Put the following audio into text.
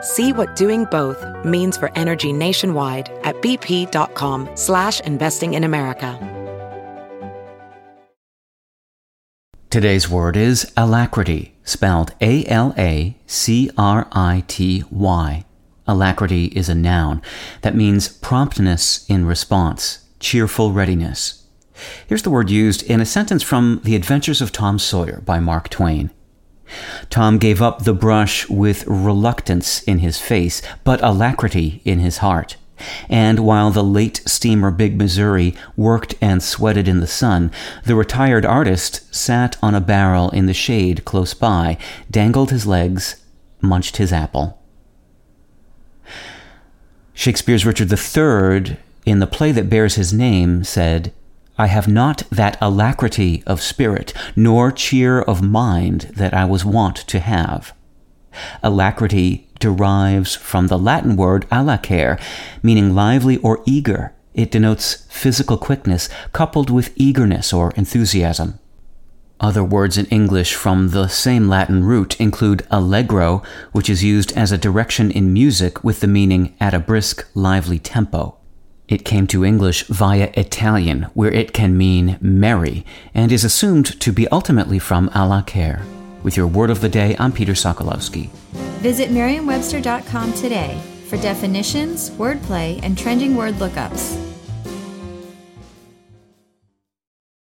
See what doing both means for energy nationwide at bp.com slash investing in America. Today's word is alacrity, spelled A-L-A-C-R-I-T-Y. Alacrity is a noun that means promptness in response, cheerful readiness. Here's the word used in a sentence from The Adventures of Tom Sawyer by Mark Twain. Tom gave up the brush with reluctance in his face, but alacrity in his heart. And while the late steamer Big Missouri worked and sweated in the sun, the retired artist sat on a barrel in the shade close by, dangled his legs, munched his apple. Shakespeare's Richard III, in the play that bears his name, said, I have not that alacrity of spirit, nor cheer of mind that I was wont to have. Alacrity derives from the Latin word alacere, meaning lively or eager. It denotes physical quickness coupled with eagerness or enthusiasm. Other words in English from the same Latin root include allegro, which is used as a direction in music with the meaning at a brisk, lively tempo. It came to English via Italian, where it can mean merry, and is assumed to be ultimately from alacere. With your word of the day, I'm Peter Sokolowski. Visit merriam-webster.com today for definitions, wordplay, and trending word lookups.